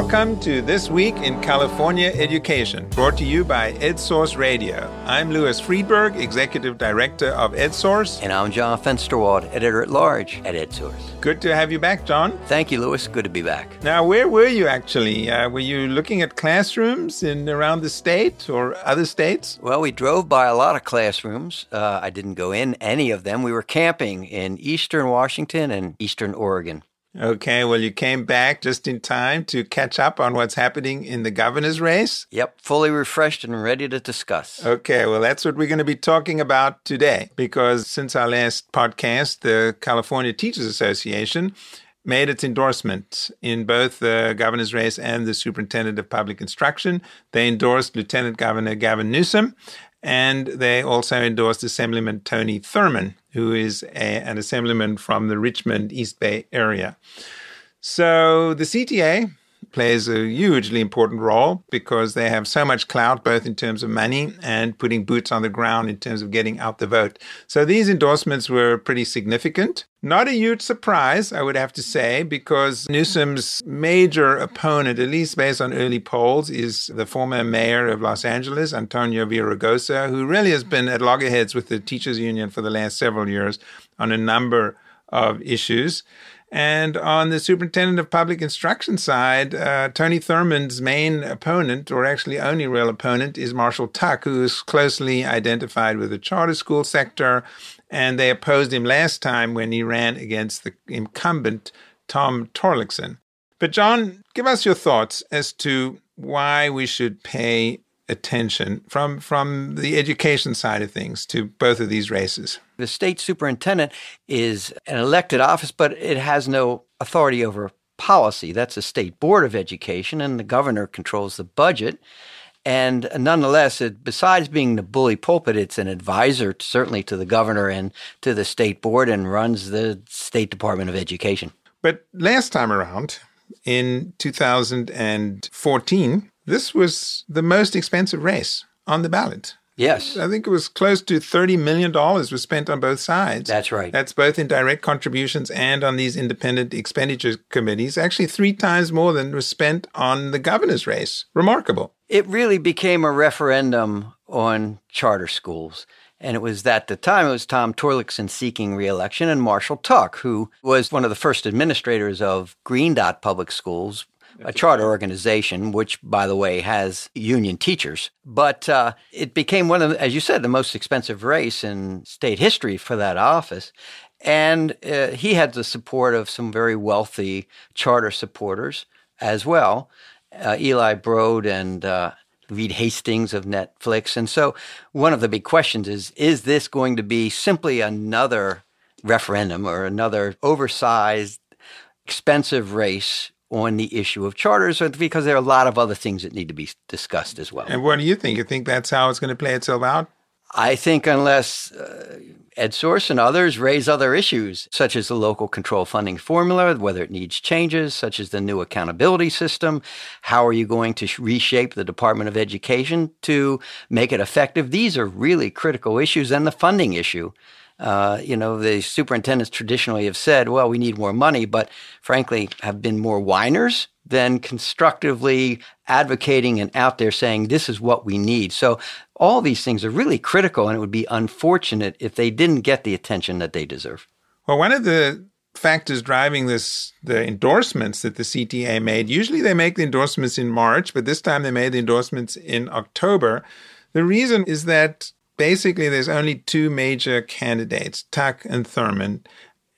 Welcome to This Week in California Education, brought to you by EdSource Radio. I'm Louis Freedberg, Executive Director of EdSource. And I'm John Fensterwald, Editor at Large at EdSource. Good to have you back, John. Thank you, Louis. Good to be back. Now, where were you actually? Uh, were you looking at classrooms in around the state or other states? Well, we drove by a lot of classrooms. Uh, I didn't go in any of them. We were camping in eastern Washington and eastern Oregon. Okay, well, you came back just in time to catch up on what's happening in the governor's race. Yep, fully refreshed and ready to discuss. Okay, well, that's what we're going to be talking about today because since our last podcast, the California Teachers Association made its endorsement in both the governor's race and the superintendent of public instruction. They endorsed Lieutenant Governor Gavin Newsom, and they also endorsed Assemblyman Tony Thurmond, who is a, an assemblyman from the Richmond East Bay area. So the CTA plays a hugely important role because they have so much clout, both in terms of money and putting boots on the ground in terms of getting out the vote. So these endorsements were pretty significant. Not a huge surprise, I would have to say, because Newsom's major opponent, at least based on early polls, is the former mayor of Los Angeles, Antonio Villaraigosa, who really has been at loggerheads with the teachers union for the last several years on a number of issues. And on the superintendent of public instruction side, uh, Tony Thurmond's main opponent, or actually only real opponent, is Marshall Tuck, who is closely identified with the charter school sector. And they opposed him last time when he ran against the incumbent Tom Torlakson. But, John, give us your thoughts as to why we should pay attention from from the education side of things to both of these races. The state superintendent is an elected office, but it has no authority over policy. That's a state board of education, and the governor controls the budget. And nonetheless, it, besides being the bully pulpit, it's an advisor certainly to the governor and to the state board and runs the State Department of Education. But last time around, in 2014, this was the most expensive race on the ballot. Yes. I think it was close to $30 million was spent on both sides. That's right. That's both in direct contributions and on these independent expenditure committees. Actually, three times more than was spent on the governor's race. Remarkable. It really became a referendum on charter schools. And it was at the time, it was Tom Torlakson seeking reelection and Marshall Tuck, who was one of the first administrators of Green Dot Public Schools a charter organization, which, by the way, has union teachers. But uh, it became one of, as you said, the most expensive race in state history for that office. And uh, he had the support of some very wealthy charter supporters as well, uh, Eli Broad and uh, Reed Hastings of Netflix. And so one of the big questions is is this going to be simply another referendum or another oversized, expensive race on the issue of charters because there are a lot of other things that need to be discussed as well. And what do you think? You think that's how it's going to play itself out? I think unless uh, EdSource and others raise other issues, such as the local control funding formula, whether it needs changes, such as the new accountability system, how are you going to reshape the Department of Education to make it effective? These are really critical issues, and the funding issue. Uh, you know, the superintendents traditionally have said, well, we need more money, but frankly, have been more whiners than constructively advocating and out there saying, this is what we need. So all these things are really critical, and it would be unfortunate if they didn't get the attention that they deserve. Well, one of the factors driving this the endorsements that the CTA made usually they make the endorsements in March but this time they made the endorsements in October the reason is that basically there's only two major candidates, Tuck and Thurmond.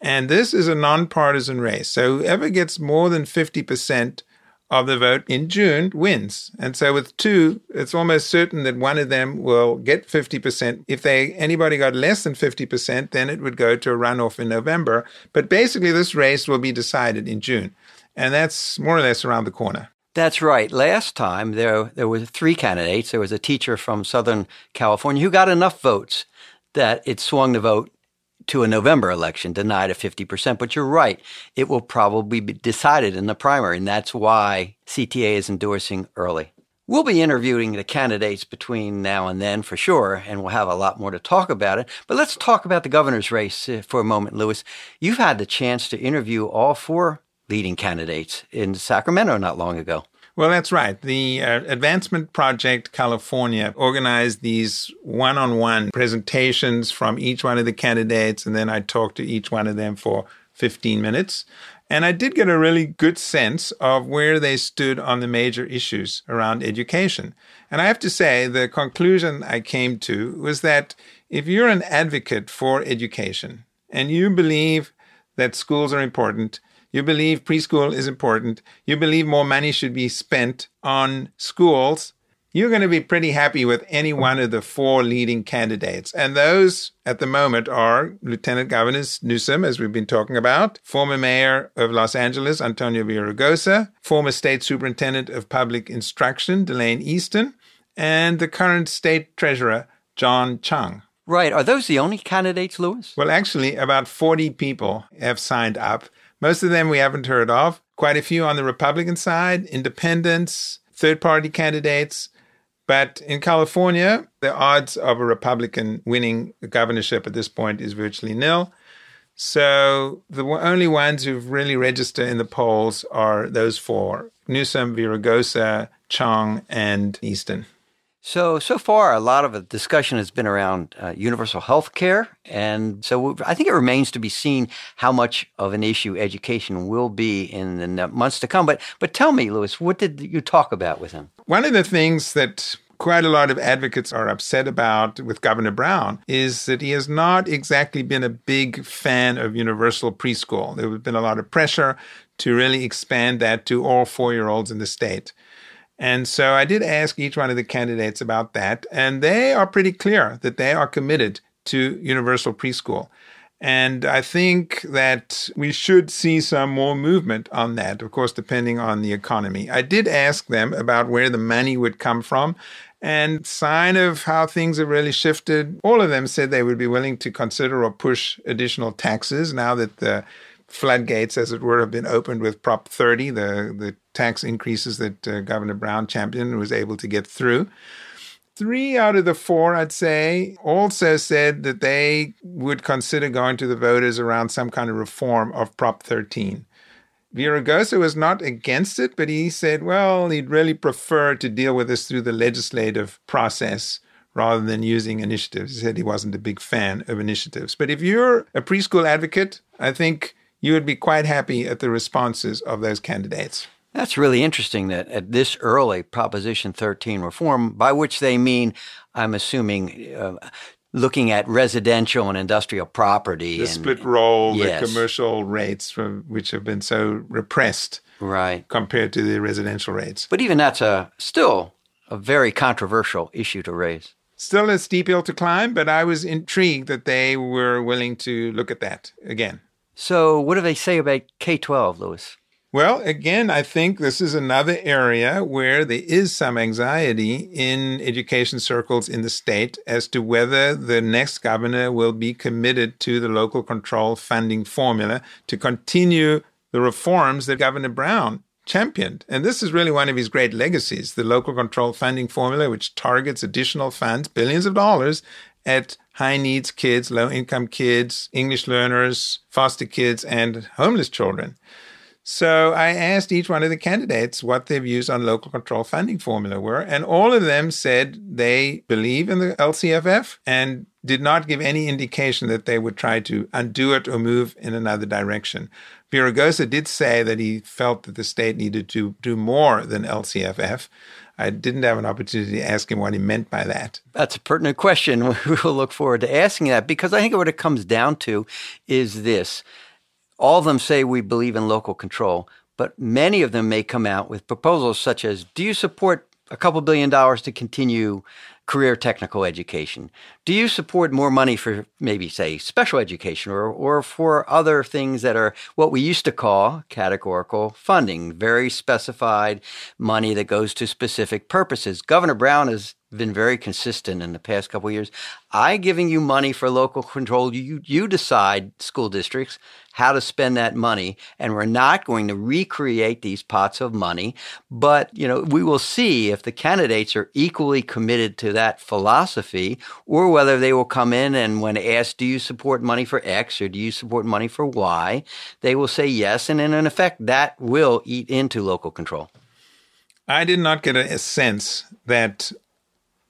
And this is a nonpartisan race. So whoever gets more than 50% of the vote in June wins. And so with two, it's almost certain that one of them will get 50%. If they anybody got less than 50%, then it would go to a runoff in November. But basically this race will be decided in June. And that's more or less around the corner. That's right. Last time there there were three candidates. There was a teacher from Southern California who got enough votes that it swung the vote to a November election, denied a 50%. But you're right. It will probably be decided in the primary, and that's why CTA is endorsing early. We'll be interviewing the candidates between now and then for sure, and we'll have a lot more to talk about it. But let's talk about the governor's race uh, for a moment, Louis. You've had the chance to interview all four leading candidates in Sacramento not long ago. Well, that's right. The uh, Advancement Project California organized these one on one presentations from each one of the candidates, and then I talked to each one of them for 15 minutes. And I did get a really good sense of where they stood on the major issues around education. And I have to say, the conclusion I came to was that if you're an advocate for education and you believe that schools are important, you believe preschool is important, you believe more money should be spent on schools, you're going to be pretty happy with any one of the four leading candidates. And those at the moment are Lieutenant Governor Newsom, as we've been talking about, former mayor of Los Angeles, Antonio Villaraigosa, former state superintendent of public instruction, Delaine Eastin, and the current state treasurer, John Chiang. Right. Are those the only candidates, Louis? Well, actually, about 40 people have signed up. Most of them we haven't heard of. Quite a few on the Republican side, independents, third party candidates. But in California, the odds of a Republican winning the governorship at this point is virtually nil. So the only ones who've really registered in the polls are those four Newsom, Villaraigosa, Chiang, and Eastin. So, so far, a lot of the discussion has been around uh, universal health care. And so I think it remains to be seen how much of an issue education will be in the months to come. But, but tell me, Louis, what did you talk about with him? One of the things that quite a lot of advocates are upset about with Governor Brown is that he has not exactly been a big fan of universal preschool. There has been a lot of pressure to really expand that to all four year olds in the state. And so I did ask each one of the candidates about that, and they are pretty clear that they are committed to universal preschool. And I think that we should see some more movement on that, of course, depending on the economy. I did ask them about where the money would come from. And sign of how things have really shifted, all of them said they would be willing to consider or push additional taxes now that the floodgates, as it were, have been opened with Prop 30, the, the tax increases that uh, Governor Brown championed was able to get through. Three out of the four, I'd say, also said that they would consider going to the voters around some kind of reform of Prop 13. Villaraigosa was not against it, but he said, well, he'd really prefer to deal with this through the legislative process rather than using initiatives. He said he wasn't a big fan of initiatives. But if you're a preschool advocate, I think you would be quite happy at the responses of those candidates. That's really interesting that at this early Proposition 13 reform, by which they mean, I'm assuming, uh, looking at residential and industrial property. The and, split roll, yes. the commercial rates, from, which have been so repressed right. compared to the residential rates. But even that's a still a very controversial issue to raise. Still a steep hill to climb, but I was intrigued that they were willing to look at that again. So, what do they say about K 12, Louis? Well, again, I think this is another area where there is some anxiety in education circles in the state as to whether the next governor will be committed to the local control funding formula to continue the reforms that Governor Brown championed. And this is really one of his great legacies the local control funding formula, which targets additional funds, billions of dollars, at high needs kids, low income kids, English learners, foster kids, and homeless children. So I asked each one of the candidates what their views on local control funding formula were, and all of them said they believe in the LCFF and did not give any indication that they would try to undo it or move in another direction. Villaraigosa did say that he felt that the state needed to do more than LCFF. I didn't have an opportunity to ask him what he meant by that. That's a pertinent question. We'll look forward to asking that because I think what it comes down to is this. All of them say we believe in local control, but many of them may come out with proposals such as Do you support a couple billion dollars to continue career technical education? Do you support more money for maybe, say, special education or, or for other things that are what we used to call categorical funding, very specified money that goes to specific purposes? Governor Brown has been very consistent in the past couple years. I giving you money for local control. You you decide school districts how to spend that money, and we're not going to recreate these pots of money. But you know, we will see if the candidates are equally committed to that philosophy, or whether they will come in and when asked, "Do you support money for X or do you support money for Y?" they will say yes, and in effect, that will eat into local control. I did not get a, a sense that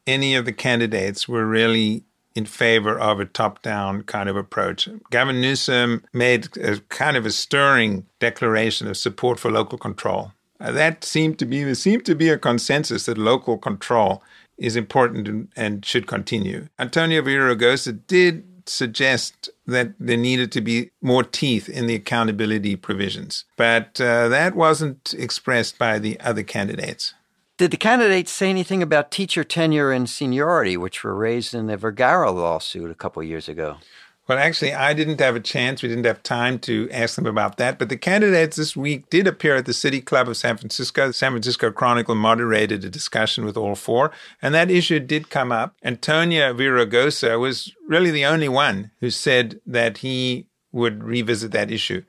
any of the candidates were really in favor of a top down kind of approach. Gavin Newsom made a kind of a stirring declaration of support for local control. Uh, that seemed to be there seemed to be a consensus that local control is important and, should continue. Antonio Villaraigosa did suggest that there needed to be more teeth in the accountability provisions, but uh, that wasn't expressed by the other candidates. Did the candidates say anything about teacher tenure and seniority, which were raised in the Vergara lawsuit a couple years ago? Well, actually, I didn't have a chance. We didn't have time to ask them about that. But the candidates this week did appear at the City Club of San Francisco. The San Francisco Chronicle moderated a discussion with all four, and that issue did come up. Antonio Villaraigosa was really the only one who said that he would revisit that issue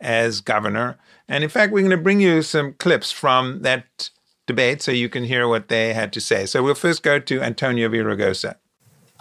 as governor. And in fact, we're going to bring you some clips from that debate so you can hear what they had to say. So we'll first go to Antonio Villaraigosa.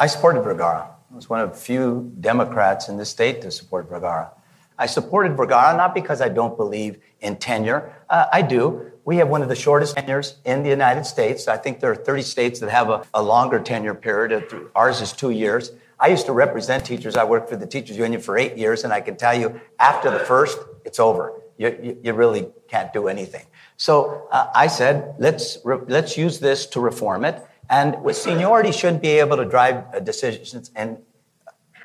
I supported Vergara. I was one of few Democrats in the state to support Vergara. I supported Vergara not because I don't believe in tenure. Uh, I do. We have one of the shortest tenures in the United States. I think there are 30 states that have a, a longer tenure period. Ours is two years. I used to represent teachers. I worked for the teachers union for eight years, and I can tell you, after the first, it's over. You, you, really can't do anything. So uh, I said, let's, re- let's use this to reform it. And with seniority shouldn't be able to drive uh, decisions. And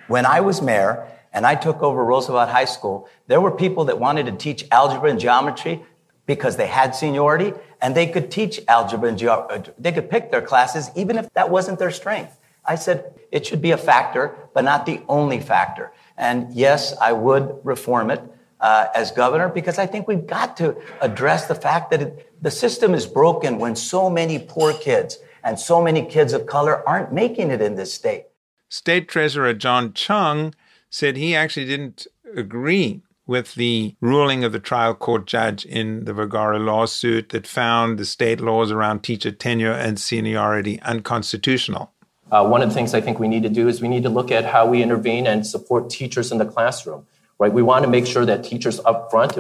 when I was mayor and I took over Roosevelt High School, there were people that wanted to teach algebra and geometry because they had seniority and they could teach algebra and geometry. Uh, they could pick their classes even if that wasn't their strength. I said it should be a factor, but not the only factor. And yes, I would reform it uh, as governor because I think we've got to address the fact that it, the system is broken when so many poor kids and so many kids of color aren't making it in this state. State Treasurer John Chiang said he actually didn't agree with the ruling of the trial court judge in the Vergara lawsuit that found the state laws around teacher tenure and seniority unconstitutional. Uh, one of the things I think we need to do is we need to look at how we intervene and support teachers in the classroom right? We want to make sure that teachers up front,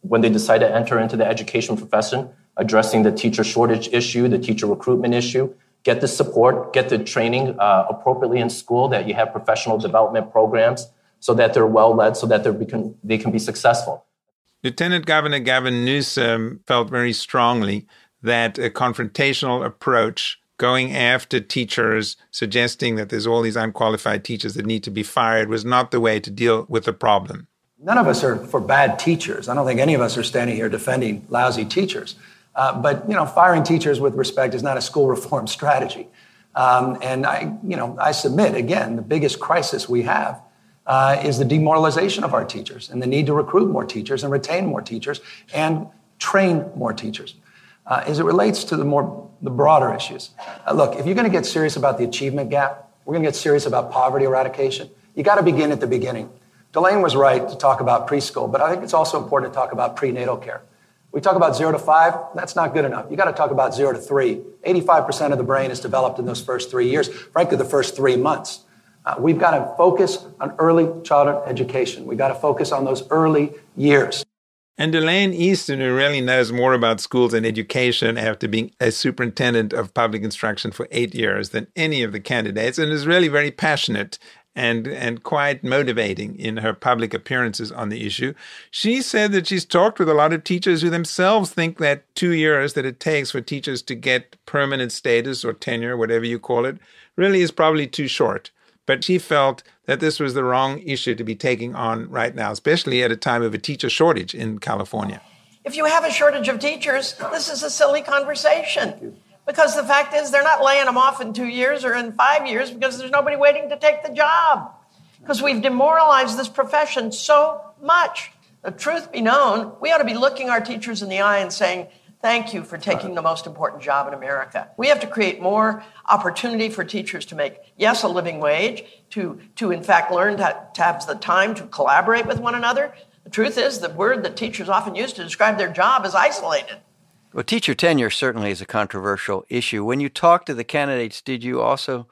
when they decide to enter into the education profession, addressing the teacher shortage issue, the teacher recruitment issue, get the support, get the training uh, appropriately in school, that you have professional development programs so that they're well led, so that can, they can be successful. Lieutenant Governor Gavin Newsom felt very strongly that a confrontational approach going after teachers, suggesting that there's all these unqualified teachers that need to be fired was not the way to deal with the problem. None of us are for bad teachers. I don't think any of us are standing here defending lousy teachers. Uh, but you know, firing teachers with respect is not a school reform strategy. Um, and I, you know, I submit again, the biggest crisis we have uh, is the demoralization of our teachers and the need to recruit more teachers and retain more teachers and train more teachers. Uh, as it relates to the more the broader issues. Uh, look, if you're going to get serious about the achievement gap, we're going to get serious about poverty eradication. You got to begin at the beginning. Delaine was right to talk about preschool, but I think it's also important to talk about prenatal care. We talk about zero to five, that's not good enough. You got to talk about zero to three. 85% of the brain is developed in those first three years, frankly, the first three months. Uh, we've got to focus on early childhood education. We've got to focus on those early years. And Elaine Eastin, who really knows more about schools and education after being a superintendent of public instruction for eight years than any of the candidates, and is really very passionate and and quite motivating in her public appearances on the issue. She said that she's talked with a lot of teachers who themselves think that two years that it takes for teachers to get permanent status or tenure, whatever you call it, really is probably too short. But she felt that this was the wrong issue to be taking on right now, especially at a time of a teacher shortage in California. If you have a shortage of teachers, this is a silly conversation. Because the fact is, they're not laying them off in two years or in five years because there's nobody waiting to take the job. Because we've demoralized this profession so much. The truth be known, we ought to be looking our teachers in the eye and saying, Thank you for taking the most important job in America. We have to create more opportunity for teachers to make, yes, a living wage, to, to in fact learn to, to have the time to collaborate with one another. The truth is, the word that teachers often use to describe their job is isolated. Well, teacher tenure certainly is a controversial issue. When you talked to the candidates, did you also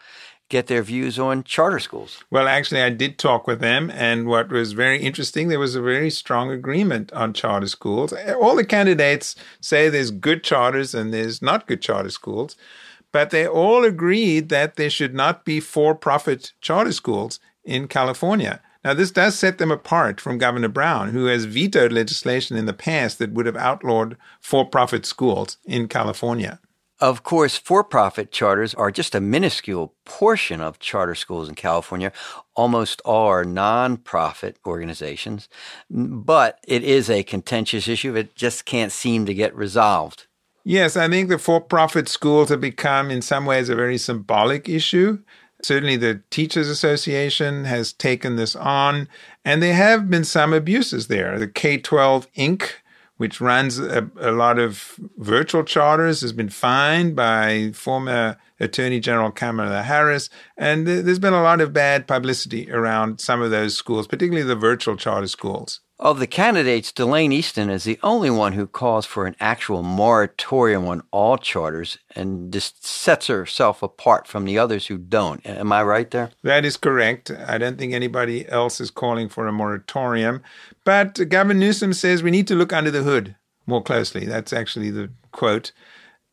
get their views on charter schools. Well, actually, I did talk with them, and what was very interesting, there was a very strong agreement on charter schools. All the candidates say there's good charters and there's not good charter schools, but they all agreed that there should not be for profit charter schools in California. Now, this does set them apart from Governor Brown, who has vetoed legislation in the past that would have outlawed for profit schools in California. Of course, for profit charters are just a minuscule portion of charter schools in California. Almost all are non-profit organizations, but it is a contentious issue. It just can't seem to get resolved. Yes, I think the for profit schools have become, in some ways, a very symbolic issue. Certainly, the Teachers Association has taken this on, and there have been some abuses there. The K 12 Inc which runs a, a, lot of virtual charters, has been fined by former Attorney General Kamala Harris. And th- there's been a lot of bad publicity around some of those schools, particularly the virtual charter schools. Of the candidates, Delaine Eastin is the only one who calls for an actual moratorium on all charters and just sets herself apart from the others who don't. Am I right there? That is correct. I don't think anybody else is calling for a moratorium. But Gavin Newsom says we need to look under the hood more closely. That's actually the quote.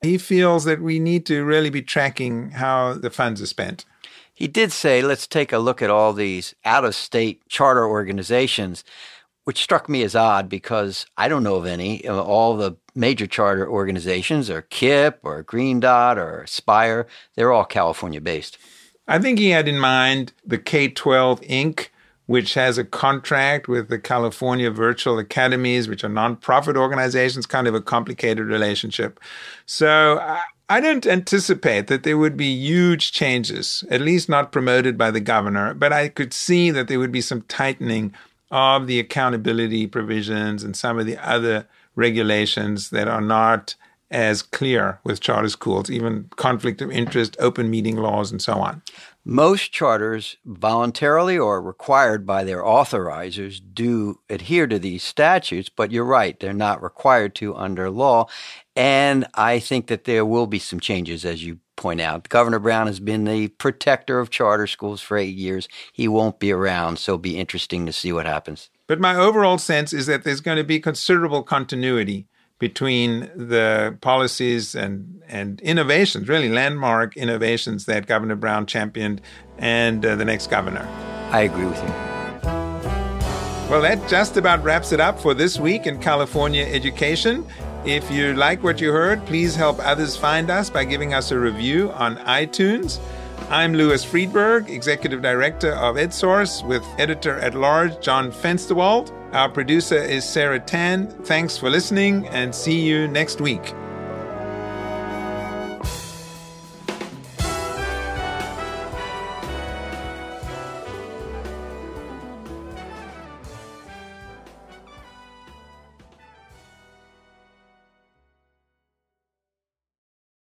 He feels that we need to really be tracking how the funds are spent. He did say, let's take a look at all these out of state charter organizations which struck me as odd because I don't know of any. All the major charter organizations are KIPP or Green Dot or Aspire. They're all California based. I think he had in mind the K 12 Inc., which has a contract with the California Virtual Academies, which are nonprofit organizations, kind of a complicated relationship. So I don't anticipate that there would be huge changes, at least not promoted by the governor, but I could see that there would be some tightening of the accountability provisions and some of the other regulations that are not as clear with charter schools, even conflict of interest, open meeting laws, and so on. Most charters, voluntarily or required by their authorizers, do adhere to these statutes, but you're right, they're not required to under law. And I think that there will be some changes, as you point out. Governor Brown has been the protector of charter schools for eight years. He won't be around, so it'll be interesting to see what happens. But my overall sense is that there's going to be considerable continuity between the policies and, and innovations, really landmark innovations that Governor Brown championed and uh, the next governor. I agree with you. Well, that just about wraps it up for this week in California education. If you like what you heard, please help others find us by giving us a review on iTunes. I'm Louis Freedberg, Executive Director of EdSource, with Editor at Large John Fensterwald. Our producer is Sarah Tan. Thanks for listening and see you next week.